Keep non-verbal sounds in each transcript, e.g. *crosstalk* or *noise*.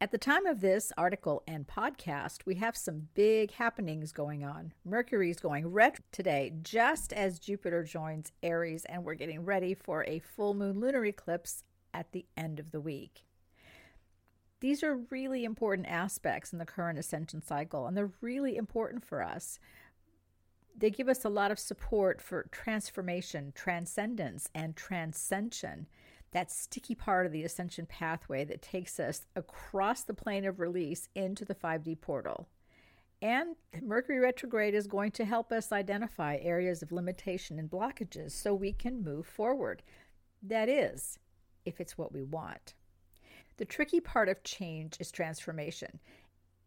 At the time of this article and podcast, we have some big happenings going on. Mercury's going retro today, just as Jupiter joins Aries, and we're getting ready for a full moon lunar eclipse at the end of the week. These are really important aspects in the current ascension cycle, and they're really important for us. They give us a lot of support for transformation, transcendence, and transcension that sticky part of the ascension pathway that takes us across the plane of release into the 5D portal. And Mercury retrograde is going to help us identify areas of limitation and blockages so we can move forward. That is, if it's what we want. The tricky part of change is transformation.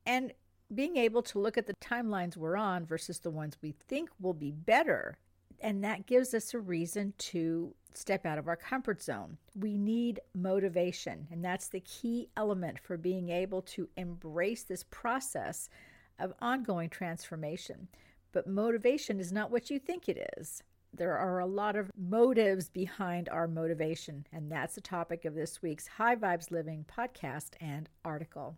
And being able to look at the timelines we're on versus the ones we think will be better. And that gives us a reason to step out of our comfort zone. We need motivation, and that's the key element for being able to embrace this process of ongoing transformation. But motivation is not what you think it is. There are a lot of motives behind our motivation, and that's the topic of this week's High Vibes Living podcast and article.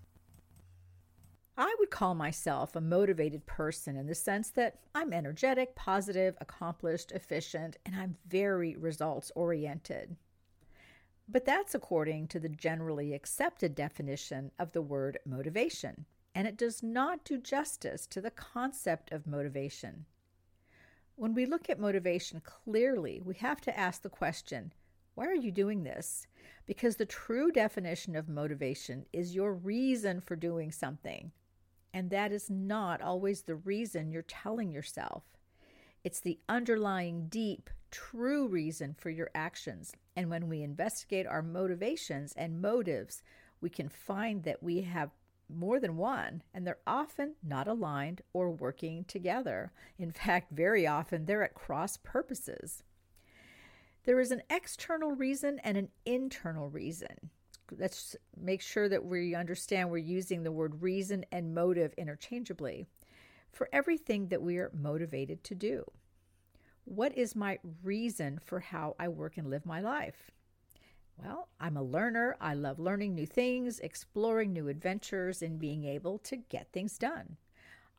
I would call myself a motivated person in the sense that I'm energetic, positive, accomplished, efficient, and I'm very results oriented. But that's according to the generally accepted definition of the word motivation, and it does not do justice to the concept of motivation. When we look at motivation clearly, we have to ask the question why are you doing this? Because the true definition of motivation is your reason for doing something. And that is not always the reason you're telling yourself. It's the underlying, deep, true reason for your actions. And when we investigate our motivations and motives, we can find that we have more than one, and they're often not aligned or working together. In *laughs* fact, very often they're at cross purposes. There is an external reason and an internal reason let's make sure that we understand we're using the word reason and motive interchangeably for everything that we are motivated to do. What is my reason for how I work and live my life? Well, I'm a learner. I love learning new things, exploring new adventures, and being able to get things done.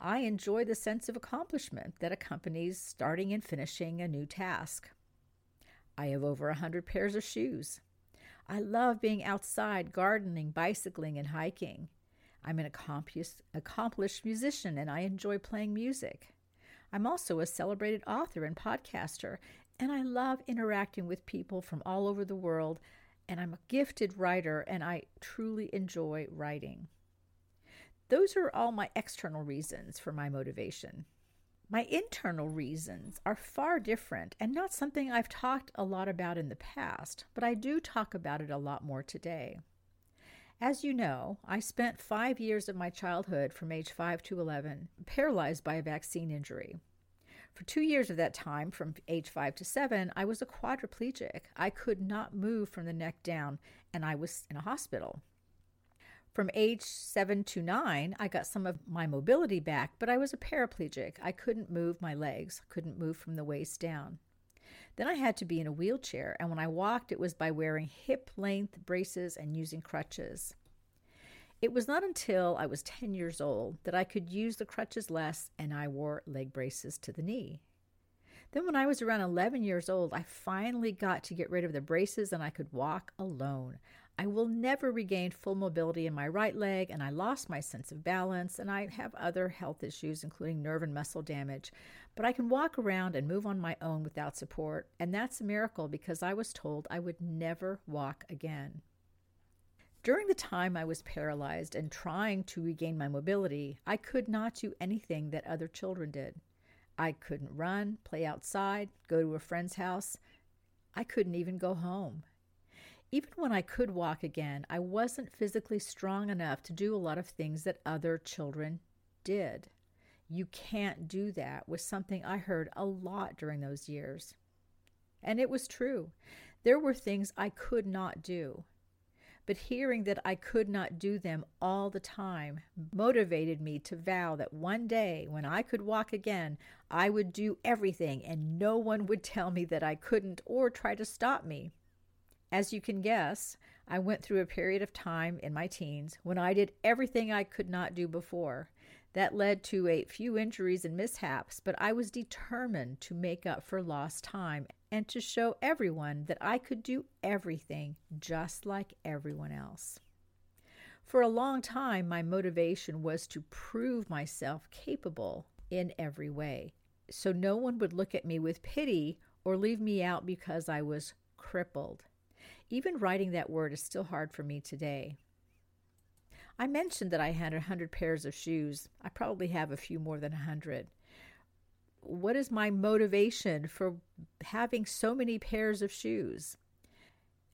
I enjoy the sense of accomplishment that accompanies starting and finishing a new task. I have over a hundred pairs of shoes. I love being outside, gardening, bicycling, and hiking. I'm an accomplished musician and I enjoy playing music. I'm also a celebrated author and podcaster, and I love interacting with people from all over the world. And I'm a gifted writer and I truly enjoy writing. Those are all my external reasons for my motivation. My internal reasons are far different and not something I've talked a lot about in the past, but I do talk about it a lot more today. As you know, I spent five years of my childhood from age 5 to 11 paralyzed by a vaccine injury. For two years of that time, from age 5 to 7, I was a quadriplegic. I could not move from the neck down, and I was in a hospital. From age seven to nine, I got some of my mobility back, but I was a paraplegic. I couldn't move my legs, couldn't move from the waist down. Then I had to be in a wheelchair, and when I walked, it was by wearing hip length braces and using crutches. It was not until I was 10 years old that I could use the crutches less and I wore leg braces to the knee. Then, when I was around 11 years old, I finally got to get rid of the braces and I could walk alone. I will never regain full mobility in my right leg, and I lost my sense of balance, and I have other health issues, including nerve and muscle damage. But I can walk around and move on my own without support, and that's a miracle because I was told I would never walk again. During the time I was paralyzed and trying to regain my mobility, I could not do anything that other children did. I couldn't run, play outside, go to a friend's house. I couldn't even go home. Even when I could walk again, I wasn't physically strong enough to do a lot of things that other children did. You can't do that was something I heard a lot during those years. And it was true. There were things I could not do but hearing that I could not do them all the time motivated me to vow that one day, when I could walk again, I would do everything and no one would tell me that I couldn't or try to stop me. As you can guess, I went through a period of time in my teens when I did everything I could not do before. That led to a few injuries and mishaps, but I was determined to make up for lost time and to show everyone that I could do everything just like everyone else. For a long time, my motivation was to prove myself capable in every way, so no one would look at me with pity or leave me out because I was crippled. Even writing that word is still hard for me today. I mentioned that I had a 100 pairs of shoes. I probably have a few more than a 100. What is my motivation for having so many pairs of shoes?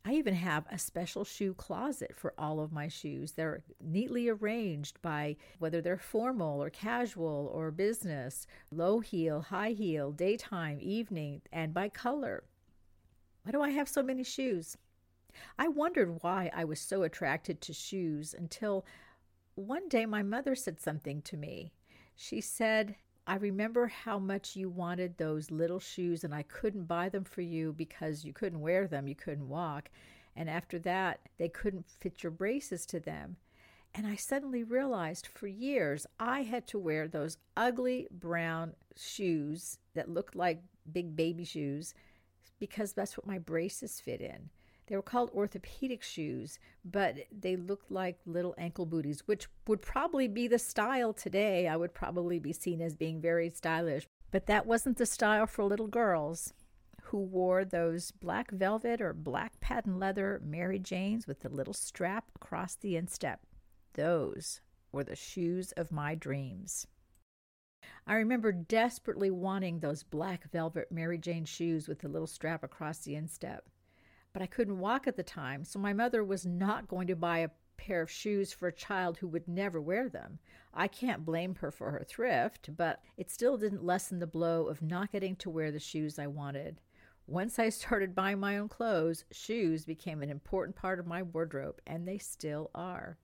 I even have a special shoe closet for all of my shoes. They're neatly arranged by whether they're formal or casual or business, low heel, high heel, daytime, evening, and by color. Why do I have so many shoes? I wondered why I was so attracted to shoes until one day my mother said something to me. She said, I remember how much you wanted those little shoes, and I couldn't buy them for you because you couldn't wear them, you couldn't walk. And after that, they couldn't fit your braces to them. And I suddenly realized for years I had to wear those ugly brown shoes that looked like big baby shoes because that's what my braces fit in. They were called orthopedic shoes, but they looked like little ankle booties, which would probably be the style today. I would probably be seen as being very stylish, but that wasn't the style for little girls who wore those black velvet or black patent leather Mary Janes with the little strap across the instep. Those were the shoes of my dreams. I remember desperately wanting those black velvet Mary Jane shoes with the little strap across the instep but I couldn't walk at the time, so my mother was not going to buy a pair of shoes for a child who would never wear them. I can't blame her for her thrift, but it still didn't lessen the blow of not getting to wear the shoes I wanted. Once I *laughs* started buying my own clothes, shoes became an important part of my wardrobe, and they still are.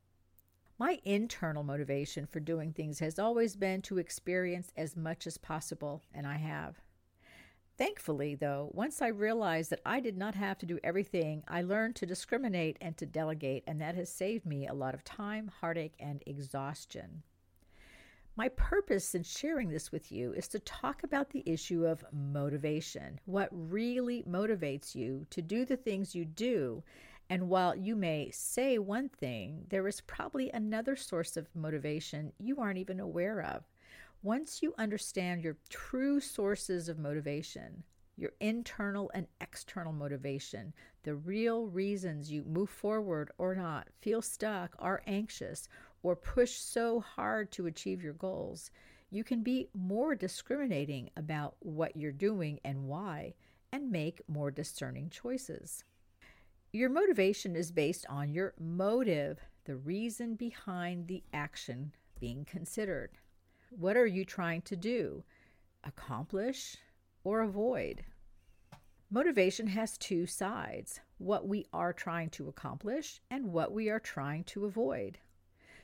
My internal motivation for doing things has always been to experience as much as possible, and I have. Thankfully, though, once I realized that I did not have to do everything, I learned to discriminate and to delegate, and that has saved me a lot of time, heartache, and exhaustion. My purpose in sharing this with you is to talk about the issue of motivation, what really motivates you to do the things you do. And while you may say one thing, there is probably another source of motivation you aren't even aware of. Once you understand your true sources of motivation, your internal and external motivation, the real reasons you move forward or not, feel stuck, are anxious, or push so hard to achieve your goals, you can be more discriminating about what you're doing and why, and make more discerning choices. Your motivation is based on your motive, the reason behind the action being considered. What are you trying to do? Accomplish or avoid? Motivation has two sides what we are trying to accomplish and what we are trying to avoid.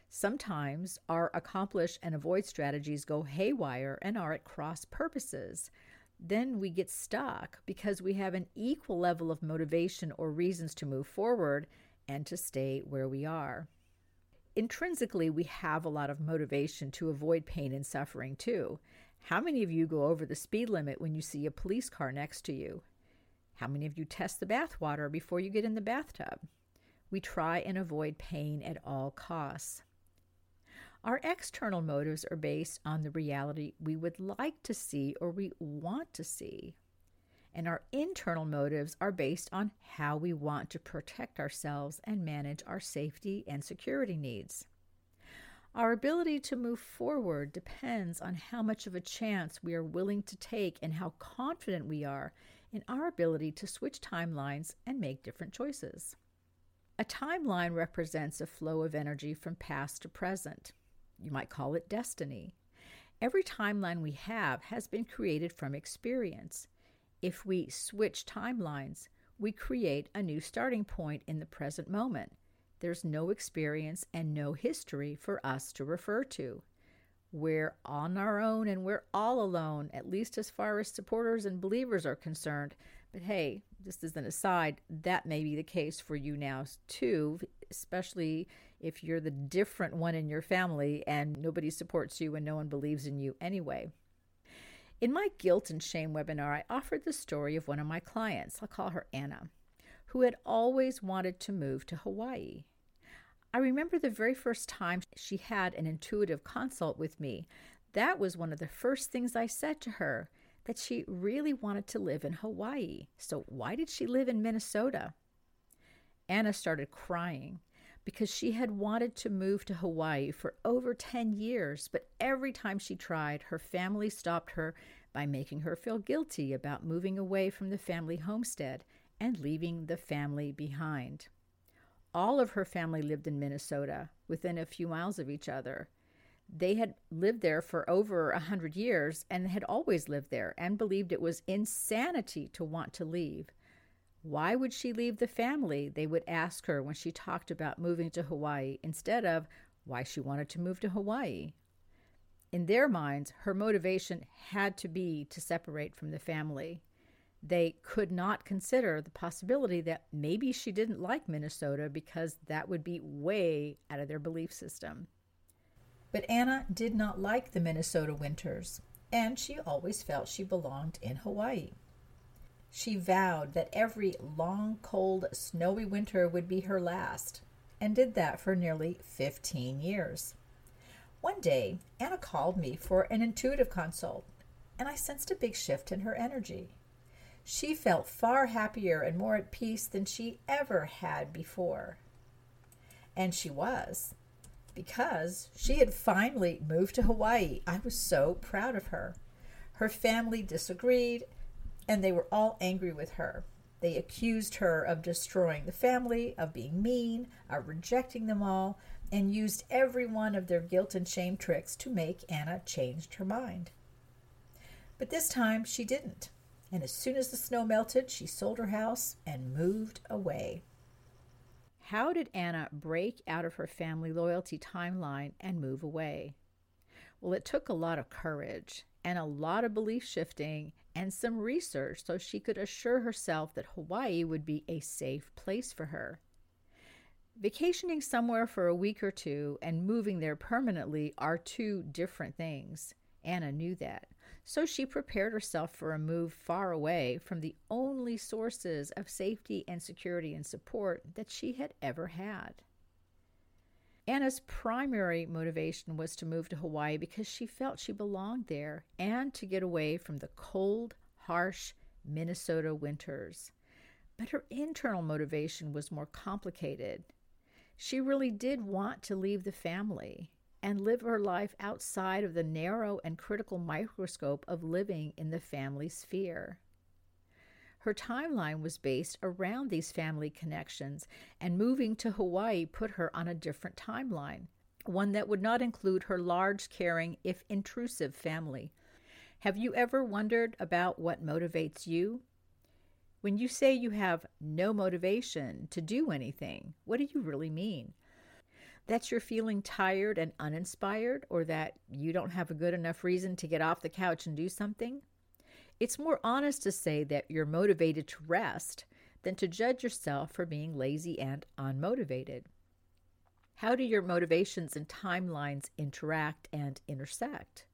Sometimes our accomplish and avoid strategies go haywire and are at cross purposes. Then we get stuck because we have an equal level of motivation or reasons to move forward and to stay where we are intrinsically we have a lot of motivation to avoid pain and suffering too. How many of you go over the speed limit when you see a police car next to you? How many of you test the bath water before you get in the bathtub? We try and avoid pain at all costs. Our external motives are based on the reality we would like to see or we want to see. And our internal motives are based on how we want to protect ourselves and manage our safety and security needs. Our ability to move forward depends on how much of a chance we are willing to take and how confident we are in our ability to switch timelines and make different choices. A timeline represents a flow of energy from past to present. You might call it destiny. Every timeline we have has been created from experience. If we switch timelines, we create a new starting point in the present moment there's no experience and no history for us to refer to. We're on our own and we're all alone, at least as far as supporters and believers are concerned. But hey, just as an aside, that may be the case for you now too, especially if you're the different one in your family and nobody supports you and no one believes in you anyway. In my guilt and shame webinar, I offered the story of one of my clients, I'll call her Anna, who had always wanted to move to Hawaii. I remember the very first time she had an intuitive consult with me. That was one of the first things I said to her that she really wanted to live in Hawaii. So, why did she live in Minnesota? Anna started crying because she had wanted to move to Hawaii for over 10 years, but every time she tried, her family stopped her by making her feel guilty about moving away from the family homestead and leaving the family behind. All of her family lived in Minnesota, within a few miles of each other. They had lived there for over a hundred years and had always lived there and believed it was insanity to want to leave. Why would she leave the family? They would ask her when she talked about moving to Hawaii instead of why she wanted to move to Hawaii. In their minds, her motivation had to be to separate from the family they could not consider the possibility that maybe she didn't like Minnesota because that would be way out of their belief system. But Anna did not like the Minnesota winters, and she always felt she belonged in Hawaii. She vowed that every long, cold, snowy winter would be her last, and did that for nearly 15 years. One day, Anna called me for an intuitive consult, and I sensed a big shift in her energy. She felt far happier and more at peace than she ever had before. And she was, because she had finally moved to Hawaii. I was so proud of her. Her family disagreed, and they were all angry with her. They accused her of destroying the family, of being mean, of rejecting them all, and used every one of their guilt and shame tricks to make Anna change her mind. But this time she didn't and as soon as the snow melted, she sold her house and moved away. How did Anna break out of her family loyalty timeline and move away? Well, it took a lot of courage and a lot of belief shifting and some research so she could assure herself that Hawaii would be a safe place for her. Vacationing somewhere for a week or two and moving there permanently are two different things. Anna knew that. So she prepared herself for a move far away from the only sources of safety and security and support that she had ever had. Anna's primary motivation was to move to Hawaii because she felt she belonged there and to get away from the cold, harsh Minnesota winters. But her internal motivation was more complicated. She really did want to leave the family and live her life outside of the narrow and critical microscope of living in the family sphere. Her timeline was based around these family connections, and moving to Hawaii put her on a different timeline, one that would not include her large, caring, if intrusive family. Have you ever wondered about what motivates you? When you say you have no motivation to do anything, what do you really mean? that you're feeling tired and uninspired or that you don't have a good enough reason to get off the couch and do something, it's more honest to say that you're motivated to rest than to judge yourself for being lazy and unmotivated. How do your motivations and timelines interact and intersect?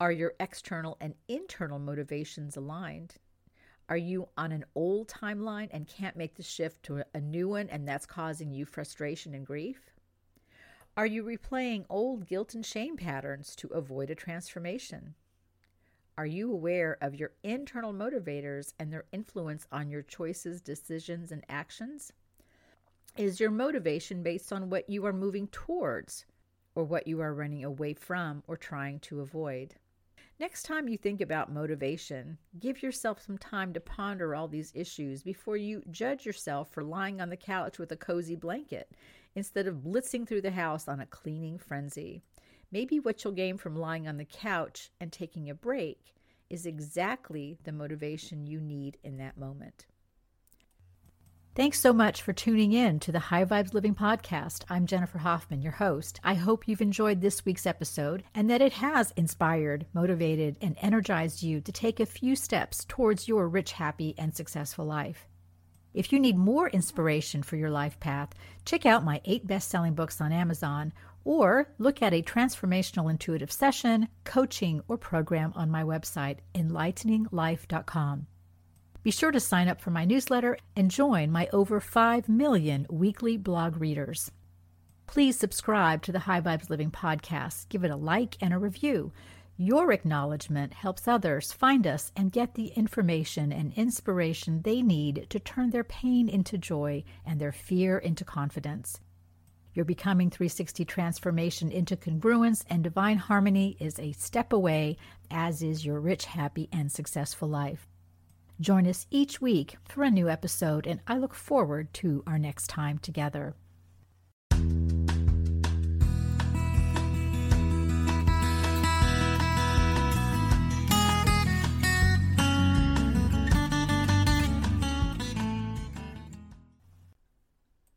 Are your external and internal motivations aligned? Are you on an old timeline and can't make the shift to a new one, and that's causing you frustration and grief? Are you replaying old guilt and shame patterns to avoid a transformation? Are you aware of your internal motivators and their influence on your choices, decisions, and actions? Is your motivation based on what you are moving towards or what you are running away from or trying to avoid? Next time you think about motivation, give yourself some time to ponder all these issues before you judge yourself for lying on the couch with a cozy blanket instead of blitzing through the house on a cleaning frenzy. Maybe what you'll gain from lying on the couch and taking a break is exactly the motivation you need in that moment. Thanks so much for tuning in to the High Vibes Living Podcast. I'm Jennifer Hoffman, your host. I hope you've enjoyed this week's episode and that it has inspired, motivated, and energized you to take a few steps towards your rich, happy, and successful life. If you need more inspiration for your life path, check out my eight best selling books on Amazon or look at a transformational intuitive session, coaching, or program on my website, enlighteninglife.com. Be sure to sign up for my newsletter and join my over 5 million weekly blog readers. Please subscribe to the High Vibes Living podcast, give it a like and a review. Your acknowledgement helps others find us and get the information and inspiration they need to turn their pain into joy and their fear into confidence. Your Becoming 360 transformation into congruence and divine harmony is a step away, as is your rich, happy, and successful life. Join us each week for a new episode, and I look forward to our next time together.